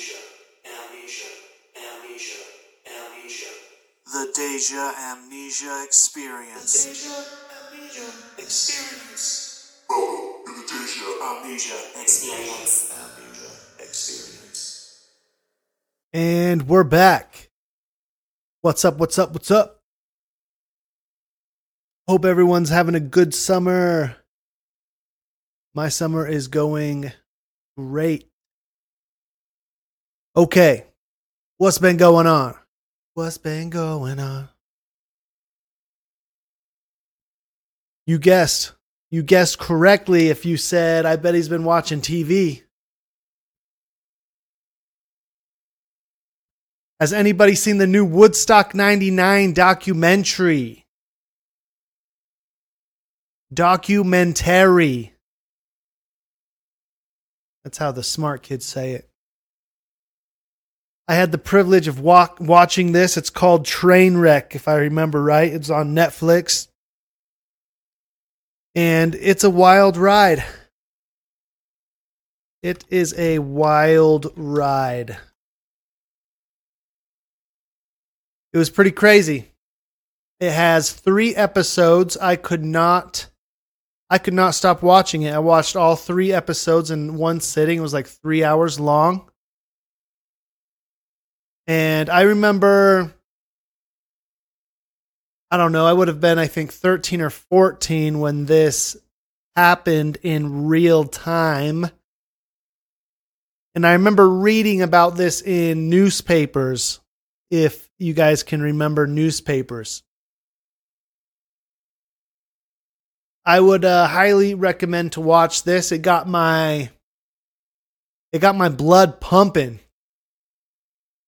amnesia, amnesia, amnesia, amnesia. The Deja Amnesia Experience. The Deja amnesia experience. Welcome to the Deja Amnesia Experience. Amnesia experience. And we're back. What's up? What's up? What's up? Hope everyone's having a good summer. My summer is going great. Okay. What's been going on? What's been going on? You guessed. You guessed correctly if you said, I bet he's been watching TV. Has anybody seen the new Woodstock 99 documentary? Documentary. That's how the smart kids say it. I had the privilege of walk, watching this. It's called Trainwreck, if I remember right. It's on Netflix. And it's a wild ride. It is a wild ride. It was pretty crazy. It has three episodes. I could not I could not stop watching it. I watched all three episodes in one sitting. It was like three hours long. And I remember I don't know, I would have been I think 13 or 14 when this happened in real time. And I remember reading about this in newspapers if you guys can remember newspapers. I would uh, highly recommend to watch this. It got my it got my blood pumping.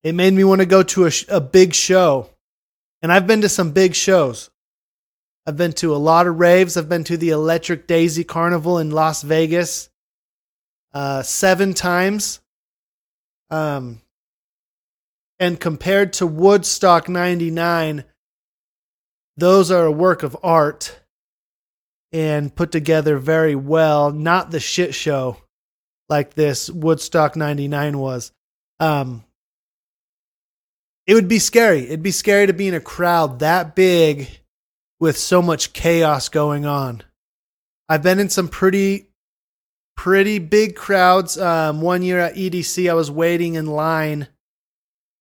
It made me want to go to a, a big show. And I've been to some big shows. I've been to a lot of raves. I've been to the Electric Daisy Carnival in Las Vegas uh, seven times. Um, and compared to Woodstock 99, those are a work of art and put together very well, not the shit show like this Woodstock 99 was. Um, it would be scary. It'd be scary to be in a crowd that big with so much chaos going on. I've been in some pretty pretty big crowds. Um, one year at EDC, I was waiting in line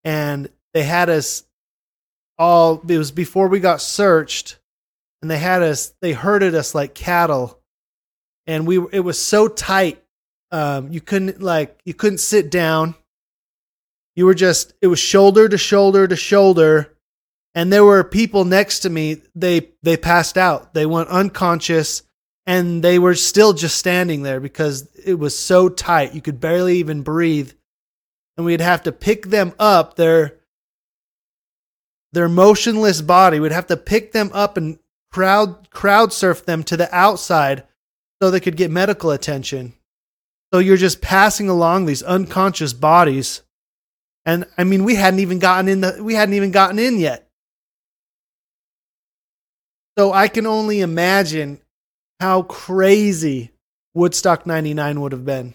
and they had us all it was before we got searched and they had us they herded us like cattle and we it was so tight um you couldn't like you couldn't sit down you were just it was shoulder to shoulder to shoulder and there were people next to me they they passed out. They went unconscious and they were still just standing there because it was so tight. You could barely even breathe and we'd have to pick them up. Their their motionless body we'd have to pick them up and crowd crowd surf them to the outside so they could get medical attention. So you're just passing along these unconscious bodies and i mean we hadn't even gotten in the we hadn't even gotten in yet so i can only imagine how crazy woodstock 99 would have been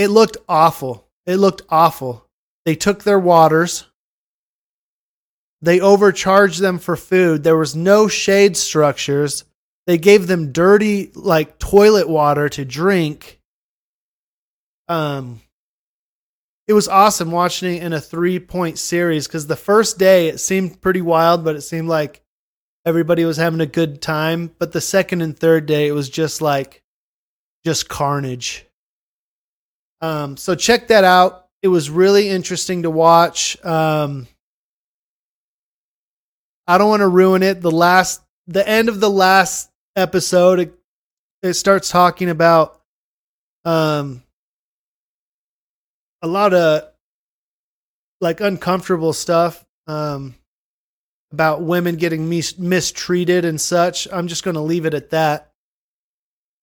it looked awful. It looked awful. They took their waters. They overcharged them for food. There was no shade structures. They gave them dirty like toilet water to drink. Um it was awesome watching it in a 3-point series cuz the first day it seemed pretty wild but it seemed like everybody was having a good time, but the second and third day it was just like just carnage. Um, so check that out. It was really interesting to watch. Um, I don't want to ruin it. The last, the end of the last episode, it, it starts talking about um, a lot of like uncomfortable stuff um, about women getting mis- mistreated and such. I'm just going to leave it at that.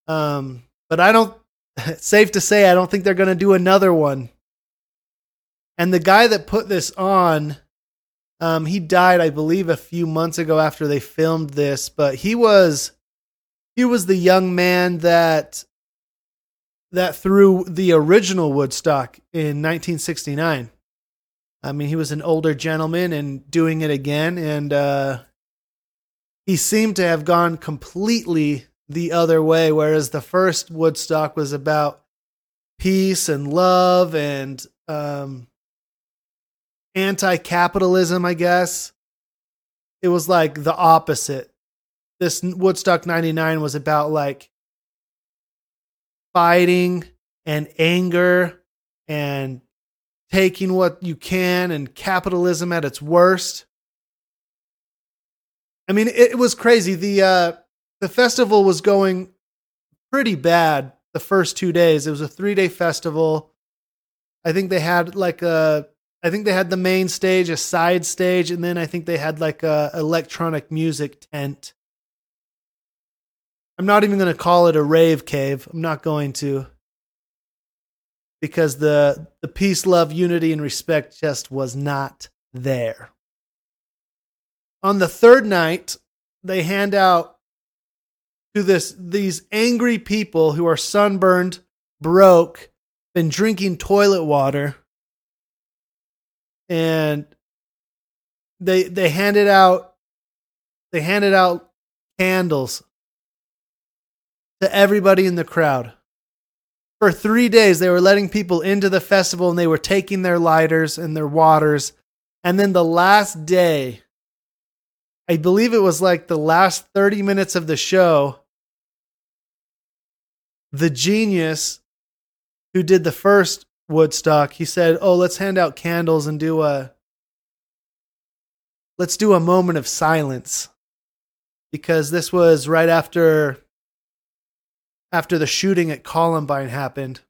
Um, but I don't safe to say, I don't think they're going to do another one. And the guy that put this on, um, he died, I believe, a few months ago after they filmed this. But he was, he was the young man that that threw the original Woodstock in 1969. I mean, he was an older gentleman and doing it again, and uh, he seemed to have gone completely the other way. Whereas the first Woodstock was about peace and love and um, anti-capitalism, I guess. It was like the opposite. This Woodstock 99 was about like fighting and anger and taking what you can and capitalism at its worst. I mean, it, was crazy. The uh, the festival was going pretty bad the first two days. It was a three day festival. I think they had like a, I think they had the main stage, a side stage, and then I think they had like a electronic music tent. I'm not even going to call it a rave cave. I'm not going to. Because the the peace, love, unity, and respect just was not there. On the third night, they hand out to this these angry people who are sunburned, broke, been drinking toilet water, and they they handed out they handed out candles to everybody in the crowd. For three days, they were letting people into the festival and they were taking their lighters and their waters. And then the last day, I believe it was like the last 30 minutes of the show, the genius who did the first Woodstock, he said, "Oh, let's hand out candles and do a let's do a moment of silence." Because this was right after after the shooting at Columbine happened.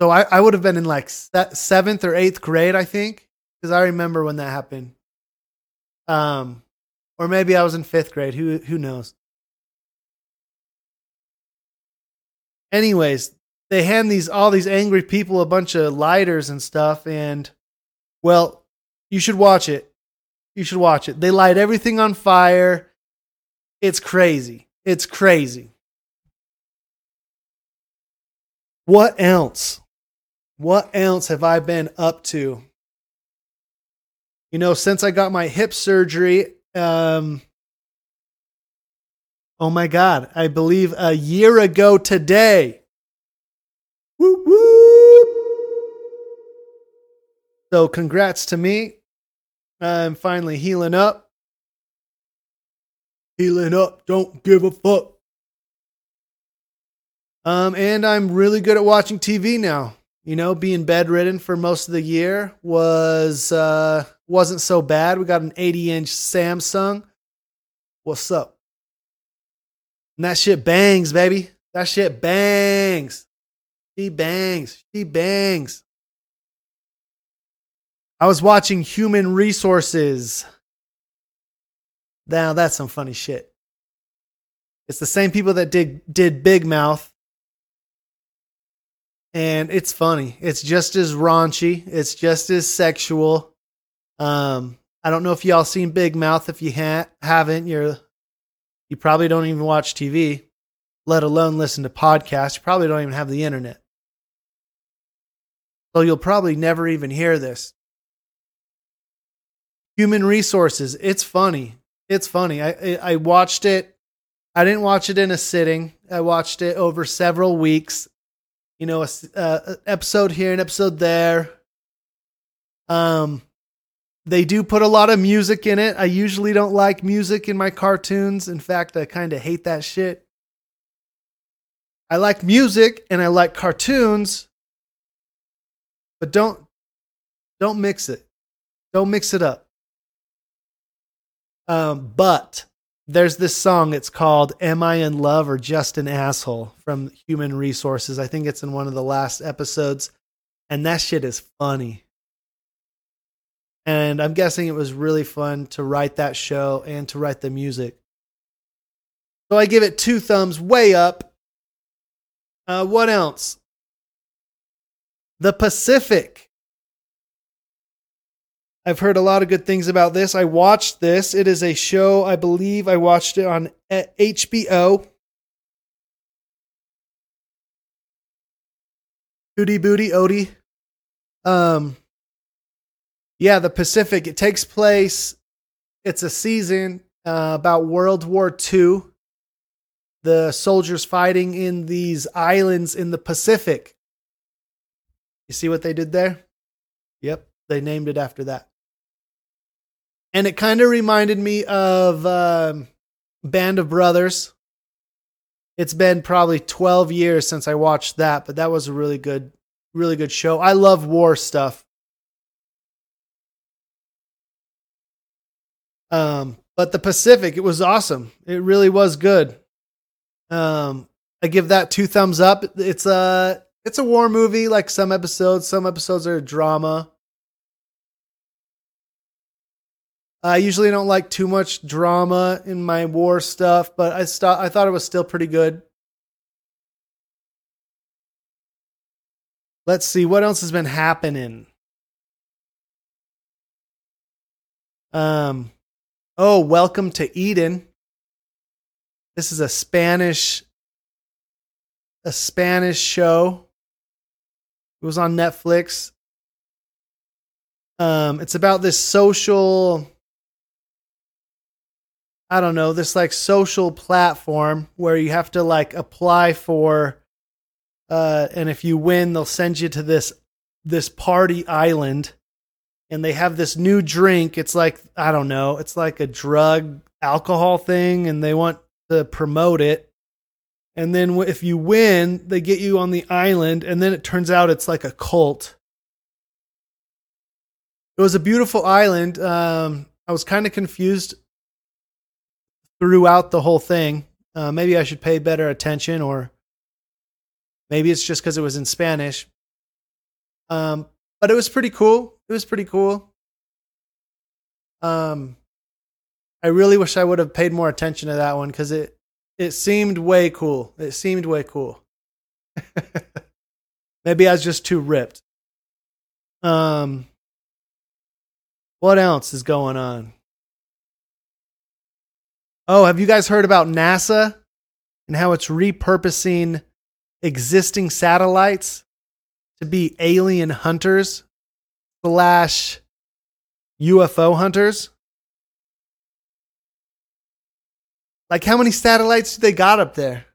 So I, I would have been in like se- seventh or eighth grade, I think, because I remember when that happened. Um, or maybe I was in fifth grade. Who who knows? Anyways, they hand these all these angry people a bunch of lighters and stuff, and well, you should watch it. You should watch it. They light everything on fire. It's crazy. It's crazy. What else? What else have I been up to? You know, since I got my hip surgery, um, oh my God, I believe a year ago today. Whoop, whoop. So, congrats to me. I'm finally healing up. Healing up, don't give a fuck. Um, and I'm really good at watching TV now. You know, being bedridden for most of the year was uh wasn't so bad. We got an 80 inch Samsung. What's up? And that shit bangs, baby. That shit bangs. She bangs. She bangs. I was watching Human Resources. Now that's some funny shit. It's the same people that did did Big Mouth. And it's funny. It's just as raunchy. It's just as sexual. Um, I don't know if y'all seen Big Mouth. If you ha- haven't, you're you probably don't even watch TV, let alone listen to podcasts. You probably don't even have the internet. So you'll probably never even hear this. Human resources. It's funny. It's funny. I, I watched it. I didn't watch it in a sitting. I watched it over several weeks. You know, a, uh, an episode here, an episode there. Um, they do put a lot of music in it. I usually don't like music in my cartoons. In fact, I kind of hate that shit. I like music and I like cartoons, but don't don't mix it. Don't mix it up. Um, but there's this song. It's called "Am I in Love or Just an Asshole" from Human Resources. I think it's in one of the last episodes, and that shit is funny. And I'm guessing it was really fun to write that show and to write the music. So I give it two thumbs way up. Uh, what else? The Pacific. I've heard a lot of good things about this. I watched this. It is a show, I believe I watched it on HBO. Hootie Booty Odie. Um, yeah, the Pacific. It takes place. It's a season uh, about World War II. The soldiers fighting in these islands in the Pacific. You see what they did there? Yep, they named it after that. And it kind of reminded me of um, Band of Brothers. It's been probably 12 years since I watched that, but that was a really good, really good show. I love war stuff. Um, but the Pacific, it was awesome. It really was good. Um, I give that two thumbs up. It's a it's a war movie, like some episodes. Some episodes are drama. I usually don't like too much drama in my war stuff, but I st- I thought it was still pretty good. Let's see what else has been happening. Um, oh, welcome to Eden. This is a Spanish, a Spanish show. It was on Netflix. Um, it's about this social I don't know, this like social platform where you have to like apply for uh and if you win they'll send you to this this party island and they have this new drink. It's like I don't know, it's like a drug alcohol thing and they want to promote it. And then if you win, they get you on the island and then it turns out it's like a cult. It was a beautiful island. Um I was kind of confused throughout the whole thing. Uh, maybe I should pay better attention, or maybe it's just because it was in Spanish. Um, but it was pretty cool. It was pretty cool. Um, I really wish I would have paid more attention to that one because it it seemed way cool. It seemed way cool. maybe I was just too ripped. Um, what else is going on? Oh, have you guys heard about NASA and how it's repurposing existing satellites to be alien hunters slash UFO hunters? Like, how many satellites do they got up there?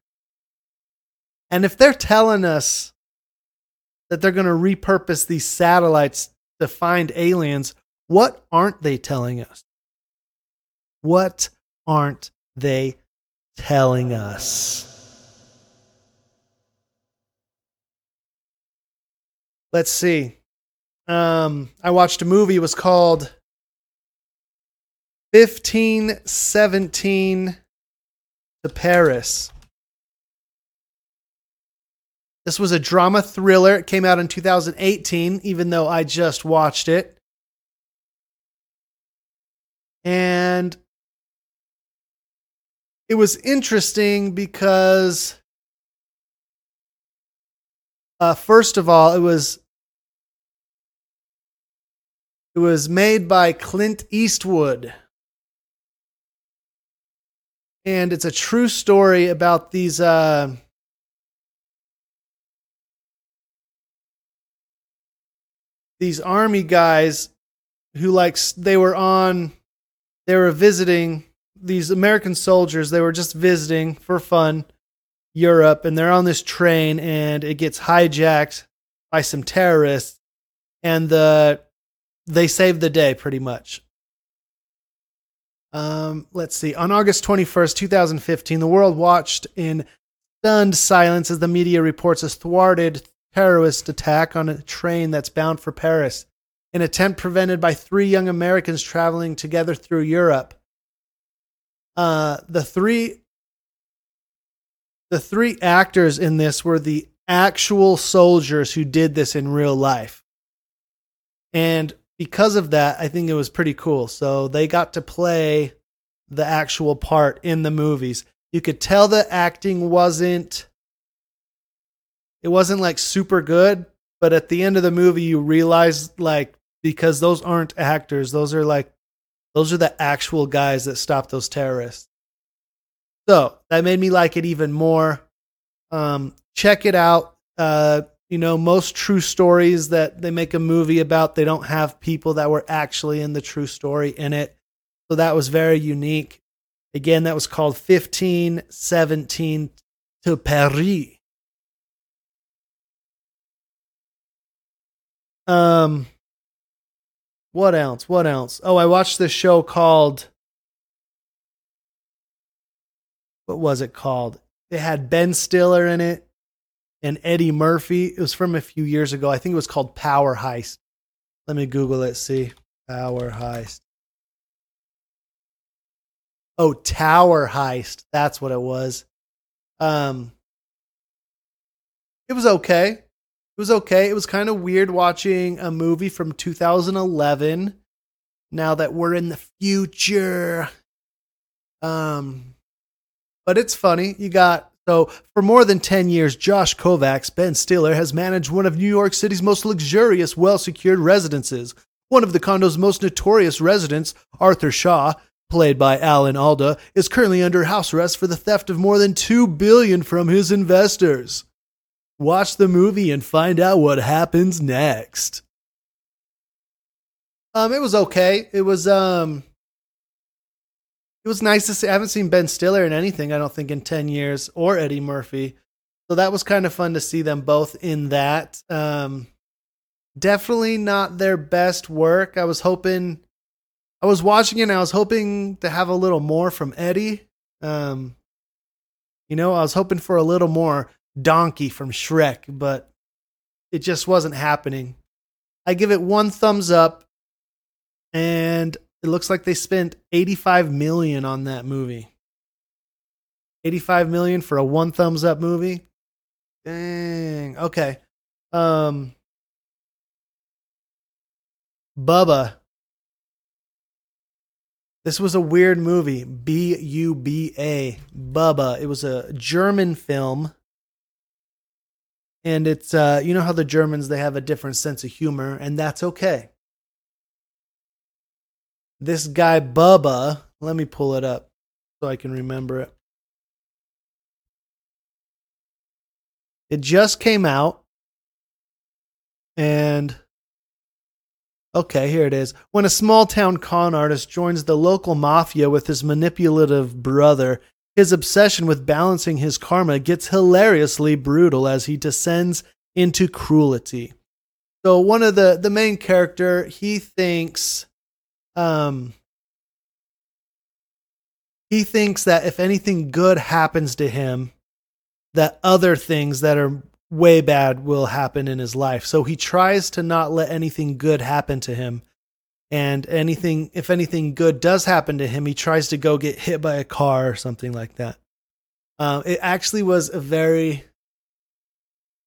And if they're telling us that they're going to repurpose these satellites to find aliens, what aren't they telling us? What aren't they telling us? Let's see. Um, I watched a movie. It was called 1517 to Paris. This was a drama thriller. It came out in 2018, even though I just watched it. And it was interesting because uh, first of all, it was it was made by Clint Eastwood. And it's a true story about these uh, these army guys who like they were on they were visiting these American soldiers, they were just visiting for fun Europe and they're on this train and it gets hijacked by some terrorists and the they save the day pretty much. Um, let's see. On August 21st, 2015, the world watched in stunned silence as the media reports a thwarted terrorist attack on a train that's bound for Paris, an attempt prevented by three young Americans traveling together through Europe uh, the three the three actors in this were the actual soldiers who did this in real life. And because of that, I think it was pretty cool. So they got to play the actual part in the movies. You could tell the acting wasn't it wasn't like super good, but at the end of the movie you realize like because those aren't actors, those are like those are the actual guys that stopped those terrorists. So that made me like it even more. Um, check it out. Uh, You know, most true stories that they make a movie about, they don't have people that were actually in the true story in it. So that was very unique. Again, that was called 1517 to Paris. Um, what else? What else? Oh, I watched this show called. What was it called? It had Ben Stiller in it and Eddie Murphy. It was from a few years ago. I think it was called Power Heist. Let me Google it, see. Power Heist. Oh, Tower Heist. That's what it was. Um, it was okay. It was okay. It was kind of weird watching a movie from 2011 now that we're in the future. Um, but it's funny. You got so for more than 10 years, Josh Kovacs, Ben Stiller, has managed one of New York City's most luxurious, well secured residences. One of the condo's most notorious residents, Arthur Shaw, played by Alan Alda, is currently under house arrest for the theft of more than 2 billion from his investors. Watch the movie and find out what happens next. Um, it was okay. It was um it was nice to see. I haven't seen Ben Stiller in anything, I don't think, in 10 years or Eddie Murphy. So that was kind of fun to see them both in that. Um, definitely not their best work. I was hoping, I was watching it and I was hoping to have a little more from Eddie. Um, you know, I was hoping for a little more donkey from Shrek, but it just wasn't happening. I give it one thumbs up and it looks like they spent 85 million on that movie. 85 million for a one thumbs up movie? Dang. Okay. Um Buba. This was a weird movie. B U B A. Buba. It was a German film. And it's uh you know how the Germans they have a different sense of humor and that's okay this guy Buba, let me pull it up so I can remember it. It just came out. And okay, here it is. When a small town con artist joins the local mafia with his manipulative brother, his obsession with balancing his karma gets hilariously brutal as he descends into cruelty. So one of the the main character, he thinks um he thinks that if anything good happens to him that other things that are way bad will happen in his life so he tries to not let anything good happen to him and anything if anything good does happen to him he tries to go get hit by a car or something like that uh, it actually was a very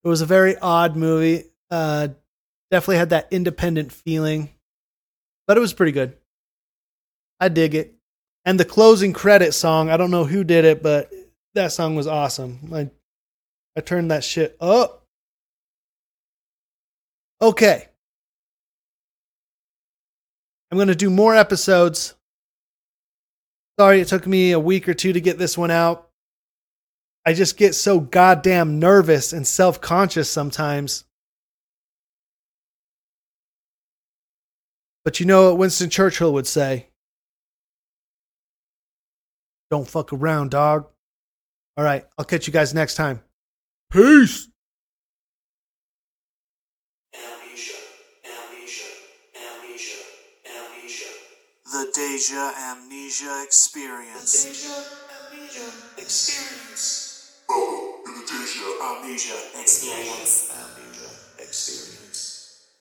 it was a very odd movie uh, definitely had that independent feeling but it was pretty good. I dig it. And the closing credit song, I don't know who did it, but that song was awesome. I I turned that shit up. Okay. I'm going to do more episodes. Sorry it took me a week or two to get this one out. I just get so goddamn nervous and self conscious sometimes. But you know what Winston Churchill would say? Don't fuck around, dog. All right, I'll catch you guys next time. Peace. Amnesia, amnesia, amnesia, amnesia. The Deja Amnesia Experience. The Deja amnesia experience. Welcome to the Deja Amnesia Experience. Amnesia.